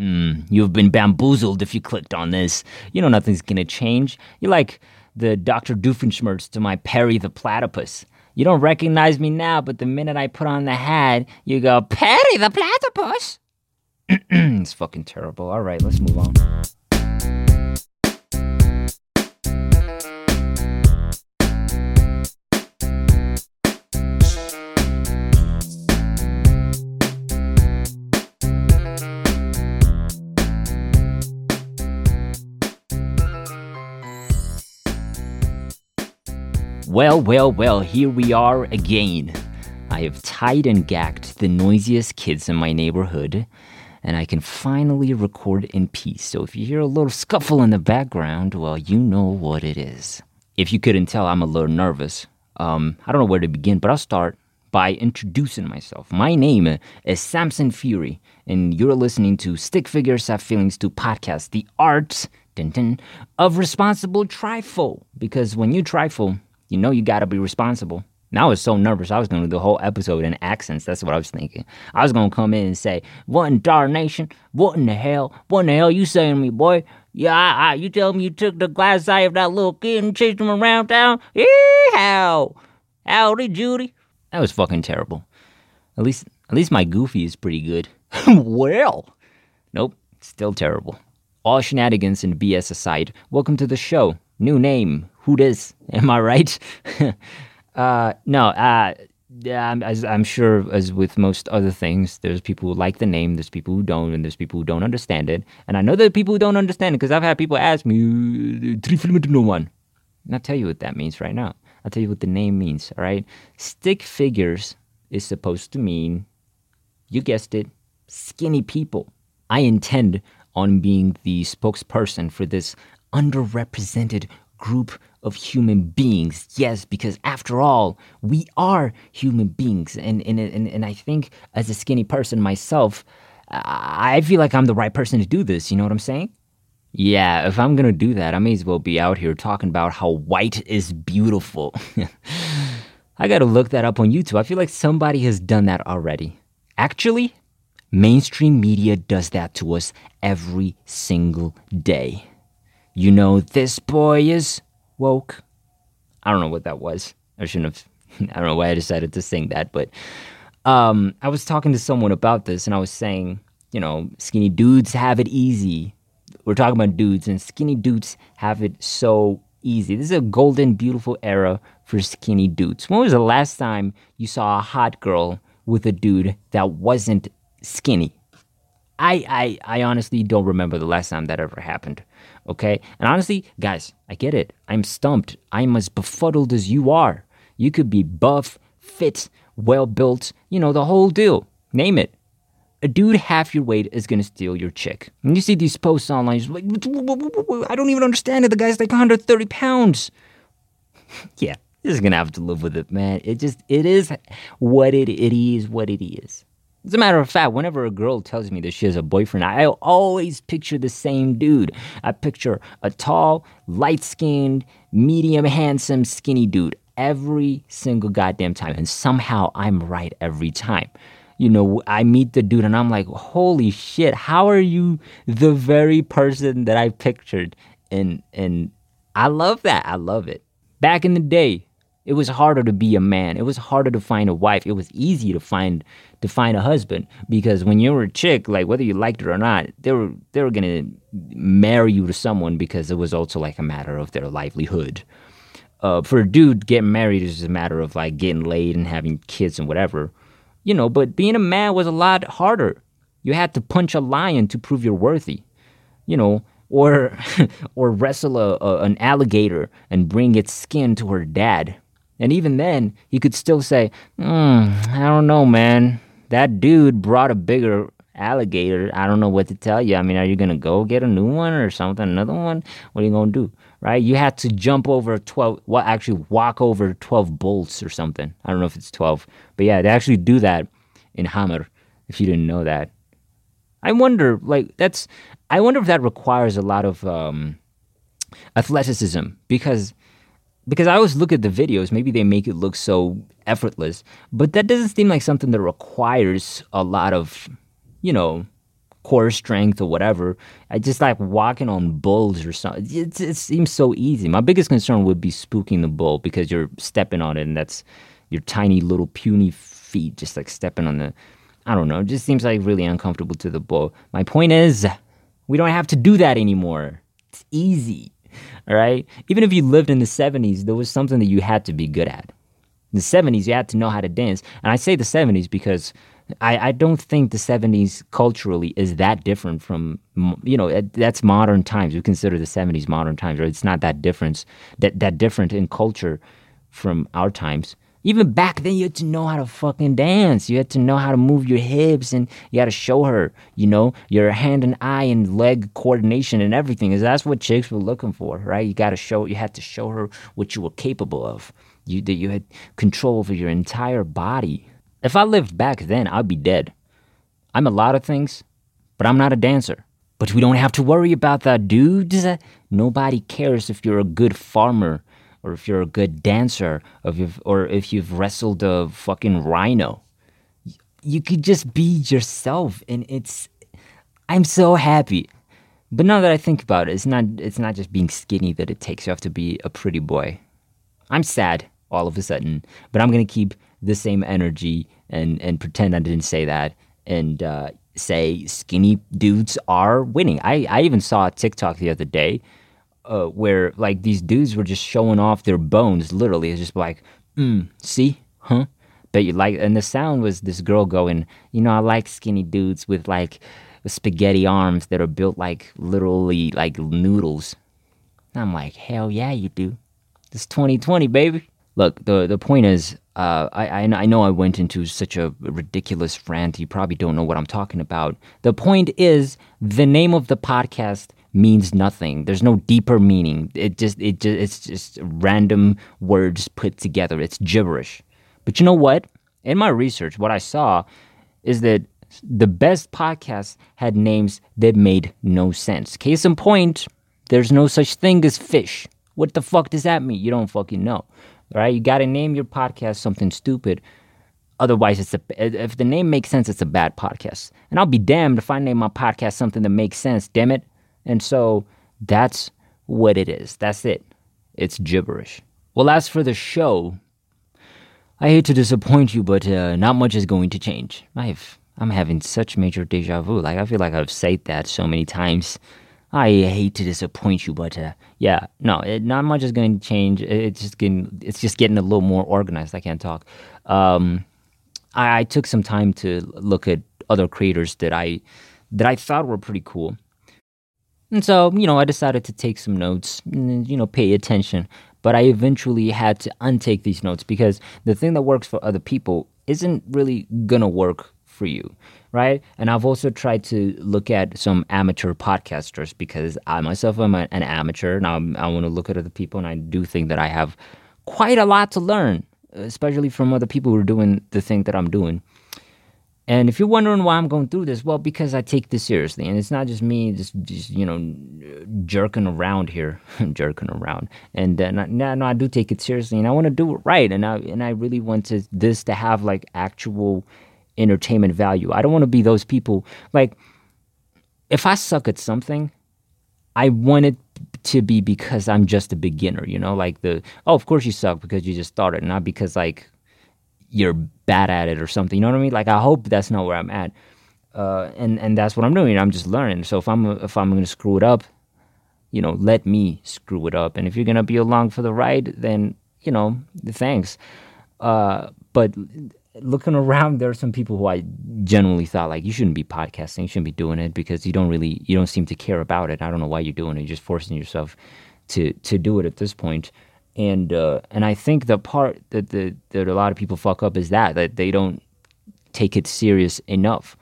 Hmm, you've been bamboozled if you clicked on this. You know nothing's gonna change. You're like the Dr. Doofenshmirtz to my Perry the Platypus. You don't recognize me now, but the minute I put on the hat, you go, Perry the Platypus! it's fucking terrible. All right, let's move on. Well, well, well, here we are again. I have tied and gagged the noisiest kids in my neighborhood, and I can finally record in peace. So if you hear a little scuffle in the background, well, you know what it is. If you couldn't tell, I'm a little nervous. Um, I don't know where to begin, but I'll start by introducing myself. My name is Samson Fury, and you're listening to Stick Figures Have Feelings 2 podcast, the art of responsible trifle. Because when you trifle, you know you gotta be responsible. Now I was so nervous. I was gonna do the whole episode in accents. That's what I was thinking. I was gonna come in and say, "What in darnation? What in the hell? What in the hell you saying to me, boy? Yeah, I, I, you tell me you took the glass eye of that little kid and chased him around town? Yeehaw! Howdy, Judy." That was fucking terrible. At least, at least my goofy is pretty good. well, nope, still terrible. All shenanigans and BS aside, welcome to the show. New name, dis? Am I right? uh, no, uh, yeah, I'm- as I'm sure, as with most other things, there's people who like the name, there's people who don't, and there's people who don't understand it. And I know there are people who don't understand it because I've had people ask me, "Three filament no one." And I'll tell you what that means right now. I'll tell you what the name means, all right? Stick figures is supposed to mean, you guessed it, skinny people. I intend on being the spokesperson for this underrepresented group of human beings. Yes, because after all, we are human beings. And, and, and, and I think as a skinny person myself, I feel like I'm the right person to do this. You know what I'm saying? Yeah, if I'm gonna do that, I may as well be out here talking about how white is beautiful. I gotta look that up on YouTube. I feel like somebody has done that already. Actually, mainstream media does that to us every single day. You know, this boy is woke. I don't know what that was. I shouldn't have. I don't know why I decided to sing that, but um, I was talking to someone about this, and I was saying, you know, skinny dudes have it easy. We're talking about dudes, and skinny dudes have it so easy. This is a golden, beautiful era for skinny dudes. When was the last time you saw a hot girl with a dude that wasn't skinny? I, I I honestly don't remember the last time that ever happened. Okay? And honestly, guys, I get it. I'm stumped. I'm as befuddled as you are. You could be buff, fit, well built, you know, the whole deal. Name it. A dude half your weight is gonna steal your chick. And you see these posts online, like, I don't even understand it. The guy's like 130 pounds. yeah, this is gonna have to live with it, man. It just it is what it it is what it is. As a matter of fact, whenever a girl tells me that she has a boyfriend, I always picture the same dude. I picture a tall, light skinned, medium handsome, skinny dude every single goddamn time. And somehow I'm right every time. You know, I meet the dude and I'm like, holy shit, how are you the very person that I pictured? And and I love that. I love it. Back in the day, it was harder to be a man. It was harder to find a wife. It was easy to find to find a husband because when you were a chick, like whether you liked it or not, they were they were gonna marry you to someone because it was also like a matter of their livelihood. Uh, for a dude, getting married is a matter of like getting laid and having kids and whatever, you know. But being a man was a lot harder. You had to punch a lion to prove you're worthy, you know, or or wrestle a, a, an alligator and bring its skin to her dad. And even then, he could still say, mm, I don't know, man. That dude brought a bigger alligator. I don't know what to tell you. I mean, are you going to go get a new one or something, another one? What are you going to do? Right? You had to jump over 12, well, actually walk over 12 bolts or something. I don't know if it's 12. But yeah, they actually do that in Hamar, if you didn't know that. I wonder, like, that's, I wonder if that requires a lot of um, athleticism because because I always look at the videos, maybe they make it look so effortless, but that doesn't seem like something that requires a lot of, you know, core strength or whatever. I just like walking on bulls or something. It, it seems so easy. My biggest concern would be spooking the bull because you're stepping on it and that's your tiny little puny feet just like stepping on the. I don't know. It just seems like really uncomfortable to the bull. My point is, we don't have to do that anymore. It's easy. All right. Even if you lived in the 70s, there was something that you had to be good at. In the 70s, you had to know how to dance. And I say the 70s because I, I don't think the 70s culturally is that different from, you know, that's modern times. We consider the 70s modern times, right? It's not that difference, that, that different in culture from our times. Even back then, you had to know how to fucking dance. You had to know how to move your hips and you had to show her, you know, your hand and eye and leg coordination and everything. Is that's what chicks were looking for, right? You got to show, you had to show her what you were capable of. You, that you had control over your entire body. If I lived back then, I'd be dead. I'm a lot of things, but I'm not a dancer. But we don't have to worry about that, dudes. Nobody cares if you're a good farmer or if you're a good dancer or if you've, or if you've wrestled a fucking rhino. You could just be yourself, and it's. I'm so happy. But now that I think about it, it's not it's not just being skinny that it takes. You have to be a pretty boy. I'm sad all of a sudden, but I'm gonna keep the same energy and and pretend I didn't say that and uh, say skinny dudes are winning. I I even saw a TikTok the other day uh, where like these dudes were just showing off their bones. Literally, it's just like, mm, see, huh? But you like, and the sound was this girl going, you know, I like skinny dudes with like spaghetti arms that are built like literally like noodles. And I'm like, hell yeah, you do. It's 2020, baby. Look, the the point is, uh, I, I I know I went into such a ridiculous rant. You probably don't know what I'm talking about. The point is, the name of the podcast means nothing. There's no deeper meaning. It just it just it's just random words put together. It's gibberish. But you know what? In my research, what I saw is that the best podcasts had names that made no sense. Case in point, there's no such thing as fish. What the fuck does that mean? You don't fucking know. Right? You got to name your podcast something stupid. Otherwise, it's a if the name makes sense, it's a bad podcast. And I'll be damned if I name my podcast something that makes sense. Damn it! And so that's what it is. That's it. It's gibberish. Well, as for the show, I hate to disappoint you, but uh, not much is going to change. I've I'm having such major deja vu. Like I feel like I've said that so many times. I hate to disappoint you, but uh, yeah, no, it, not much is going to change. It's just getting it's just getting a little more organized. I can't talk. Um, I, I took some time to look at other creators that I that I thought were pretty cool and so, you know, I decided to take some notes and, you know, pay attention. But I eventually had to untake these notes because the thing that works for other people isn't really gonna work for you, right? And I've also tried to look at some amateur podcasters because I myself am an amateur and I'm, I want to look at other people and I do think that I have quite a lot to learn, especially from other people who are doing the thing that I'm doing. And if you're wondering why I'm going through this, well, because I take this seriously, and it's not just me just, just you know, jerking around here, jerking around. And uh, no, no, I do take it seriously, and I want to do it right, and I and I really want to this to have like actual entertainment value. I don't want to be those people like if I suck at something, I want it to be because I'm just a beginner, you know, like the oh, of course you suck because you just started, not because like you're bad at it or something. You know what I mean? Like I hope that's not where I'm at. Uh, and and that's what I'm doing. I'm just learning. So if I'm if I'm gonna screw it up, you know, let me screw it up. And if you're gonna be along for the ride, then you know, thanks. Uh, but looking around, there are some people who I generally thought like you shouldn't be podcasting, you shouldn't be doing it because you don't really you don't seem to care about it. I don't know why you're doing it. You're just forcing yourself to to do it at this point and uh, and I think the part that the that a lot of people fuck up is that that they don't take it serious enough,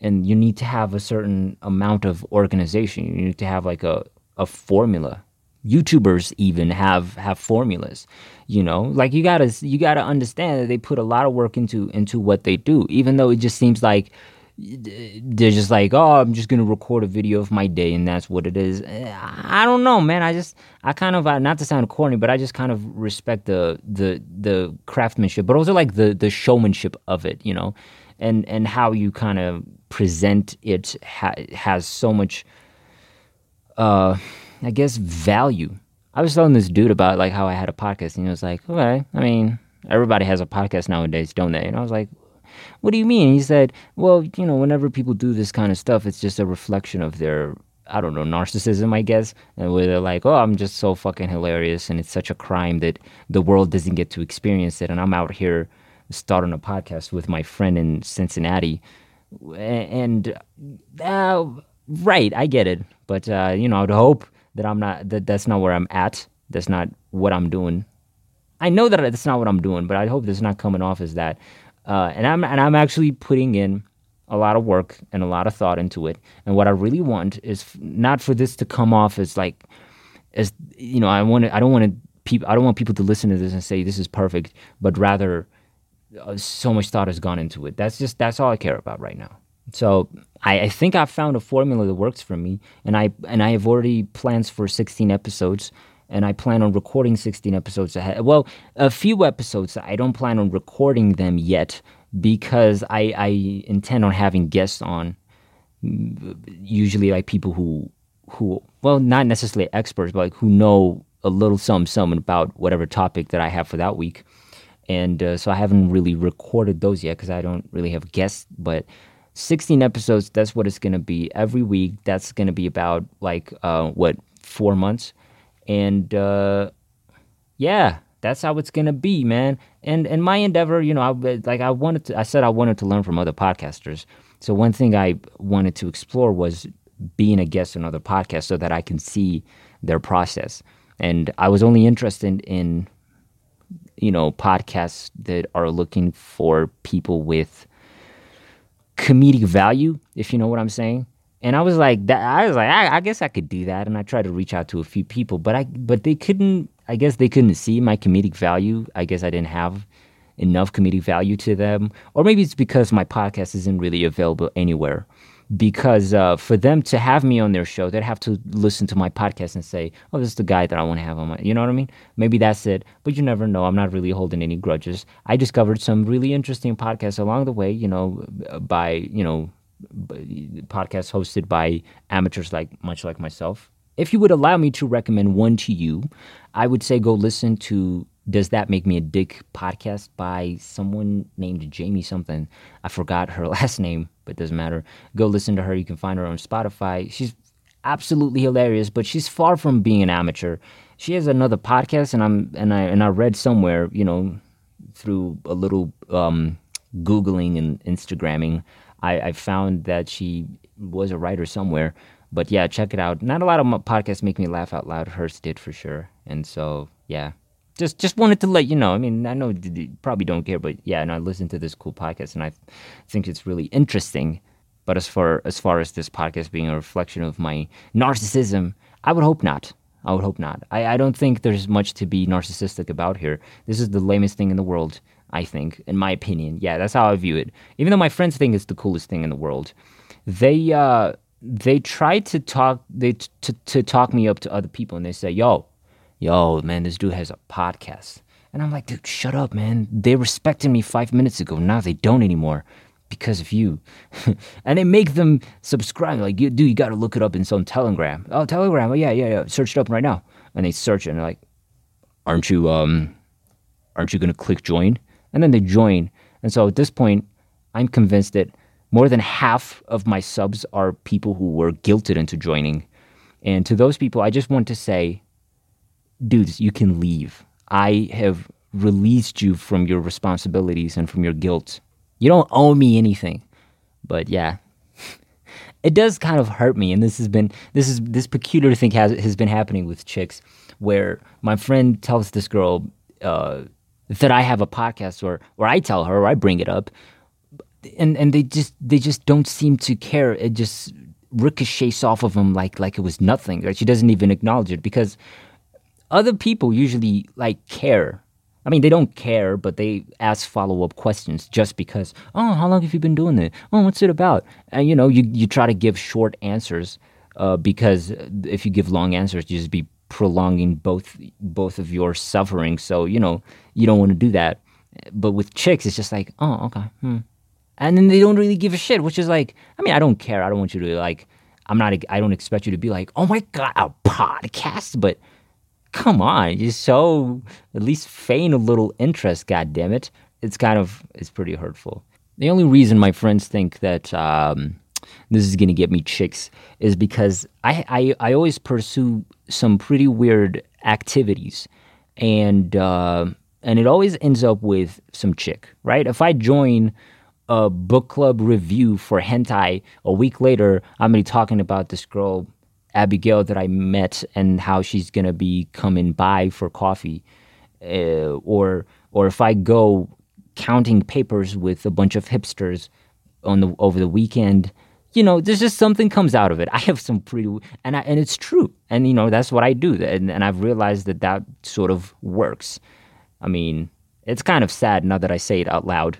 and you need to have a certain amount of organization. You need to have like a a formula. YouTubers even have have formulas, you know. Like you gotta you gotta understand that they put a lot of work into into what they do, even though it just seems like they're just like, oh, I'm just gonna record a video of my day, and that's what it is. I don't know, man. I just, I kind of, not to sound corny, but I just kind of respect the the the craftsmanship, but also like the the showmanship of it, you know, and and how you kind of present it ha- has so much, uh, I guess, value. I was telling this dude about like how I had a podcast, and he was like, "Okay, I mean, everybody has a podcast nowadays, don't they?" And I was like, "What do you mean?" He said, "Well, you know, whenever people do this kind of stuff, it's just a reflection of their." I don't know, narcissism, I guess, and where they're like, oh, I'm just so fucking hilarious, and it's such a crime that the world doesn't get to experience it, and I'm out here starting a podcast with my friend in Cincinnati, and uh, right, I get it, but uh, you know, I'd hope that I'm not that that's not where I'm at. That's not what I'm doing. I know that that's not what I'm doing, but I hope this is not coming off as that. Uh, and I'm and I'm actually putting in a lot of work and a lot of thought into it. And what I really want is f- not for this to come off as like, as you know, I want I don't want to people. I don't want people to listen to this and say this is perfect, but rather, uh, so much thought has gone into it. That's just that's all I care about right now. So I, I think I've found a formula that works for me, and I and I have already plans for 16 episodes, and I plan on recording 16 episodes ahead. Well, a few episodes. I don't plan on recording them yet because I I intend on having guests on, usually like people who who well not necessarily experts, but like who know a little some some about whatever topic that I have for that week. And uh, so I haven't really recorded those yet because I don't really have guests, but 16 episodes that's what it's going to be every week that's going to be about like uh, what four months and uh, yeah that's how it's to be man. And and my endeavor you know I, like i wanted to i said i wanted to learn from other podcasters. So one thing i wanted to explore was being a guest on other podcasts so that i can see their process. And i was only interested in you know podcasts that are looking for people with comedic value, if you know what I'm saying. And I was like, that, I was like, I, I, guess I could do that. And I tried to reach out to a few people, but I, but they couldn't. I guess they couldn't see my comedic value. I guess I didn't have enough comedic value to them, or maybe it's because my podcast isn't really available anywhere because uh, for them to have me on their show, they'd have to listen to my podcast and say, "Oh, this is the guy that I want to have on my." You know what I mean? Maybe that's it, but you never know. I'm not really holding any grudges. I discovered some really interesting podcasts along the way. You know, by you know, podcasts hosted by amateurs like much like myself. If you would allow me to recommend one to you, I would say go listen to does That Make Me a Dick podcast by someone named Jamie something. I forgot her last name, but doesn't matter. Go listen to her. You can find her on Spotify. She's absolutely hilarious, but she's far from being an amateur. She has another podcast, and I'm and I and I read somewhere, you know, through a little um, googling and Instagramming, I, I found that she was a writer somewhere. But yeah, check it out. Not a lot of podcasts make me laugh out loud. Hers did for sure, and so yeah, just just wanted to let you know. I mean, I know you probably don't care, but yeah, and I listened to this cool podcast, and I think it's really interesting. But as far as far as this podcast being a reflection of my narcissism, I would hope not. I would hope not. I, I don't think there's much to be narcissistic about here. This is the lamest thing in the world, I think, in my opinion. Yeah, that's how I view it. Even though my friends think it's the coolest thing in the world, they uh, they try to talk they t- to to talk me up to other people, and they say, "Yo, yo, man, this dude has a podcast. And I'm like, dude, shut up, man. They respected me five minutes ago. Now they don't anymore because of you. and they make them subscribe. Like, you, dude, you got to look it up in some Telegram. Oh, Telegram. Oh, yeah, yeah, yeah. Search it up right now. And they search it and they're like, aren't you, um, aren't you to click join? And then they join. And so at this point, I'm convinced that more than half of my subs are people who were guilted into joining. And to those people, I just want to say, dudes, you can leave. I have released you from your responsibilities and from your guilt. You don't owe me anything. But yeah, it does kind of hurt me. And this has been this is this peculiar thing has has been happening with chicks, where my friend tells this girl uh, that I have a podcast, or or I tell her, or I bring it up, and and they just they just don't seem to care. It just ricochets off of them like like it was nothing. Like she doesn't even acknowledge it because other people usually like care. I mean, they don't care, but they ask follow up questions just because. Oh, how long have you been doing it? Oh, what's it about? And you know, you you try to give short answers uh, because if you give long answers, you just be prolonging both both of your suffering. So you know, you don't want to do that. But with chicks, it's just like, oh, okay, hmm. and then they don't really give a shit, which is like, I mean, I don't care. I don't want you to like, I'm not, I don't expect you to be like, oh my God, a podcast, but come on, just so at least feign a little interest, God damn it. It's kind of, it's pretty hurtful. The only reason my friends think that, um, this is gonna get me chicks is because I, I, I always pursue some pretty weird activities and uh, and it always ends up with some chick, right? If I join a book club review for hentai, a week later, I'm gonna be talking about this girl, Abigail, that I met and how she's gonna be coming by for coffee. Uh, or or if I go counting papers with a bunch of hipsters on the over the weekend, you know, there's just something comes out of it. I have some pretty, and I, and it's true, and you know that's what I do, and, and I've realized that that sort of works. I mean, it's kind of sad now that I say it out loud.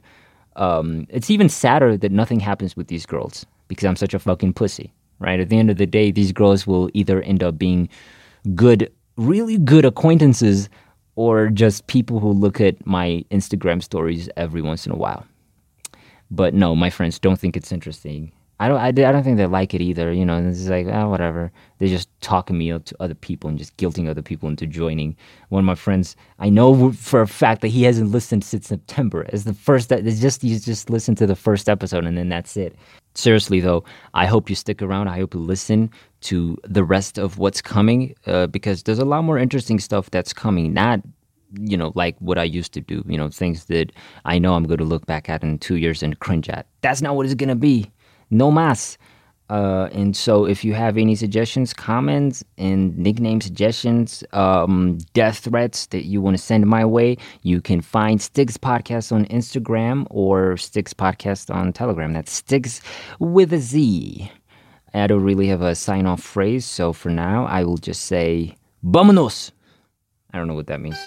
Um, it's even sadder that nothing happens with these girls because I'm such a fucking pussy, right? At the end of the day, these girls will either end up being good, really good acquaintances, or just people who look at my Instagram stories every once in a while. But no, my friends don't think it's interesting I don't, I, I don't think they like it either. You know, it's like, oh, whatever. They're just talking me up to other people and just guilting other people into joining. One of my friends, I know for a fact that he hasn't listened since September. As the first, it's just you just listen to the first episode and then that's it. Seriously though, I hope you stick around. I hope you listen to the rest of what's coming uh, because there's a lot more interesting stuff that's coming. Not you know, like what I used to do, you know, things that I know I'm going to look back at in two years and cringe at. That's not what it's going to be no mas. Uh, and so, if you have any suggestions, comments, and nickname suggestions, um, death threats that you want to send my way, you can find Sticks Podcast on Instagram or Sticks Podcast on Telegram. That's Sticks with a Z. I don't really have a sign off phrase, so for now, I will just say, Vamonos! I don't know what that means.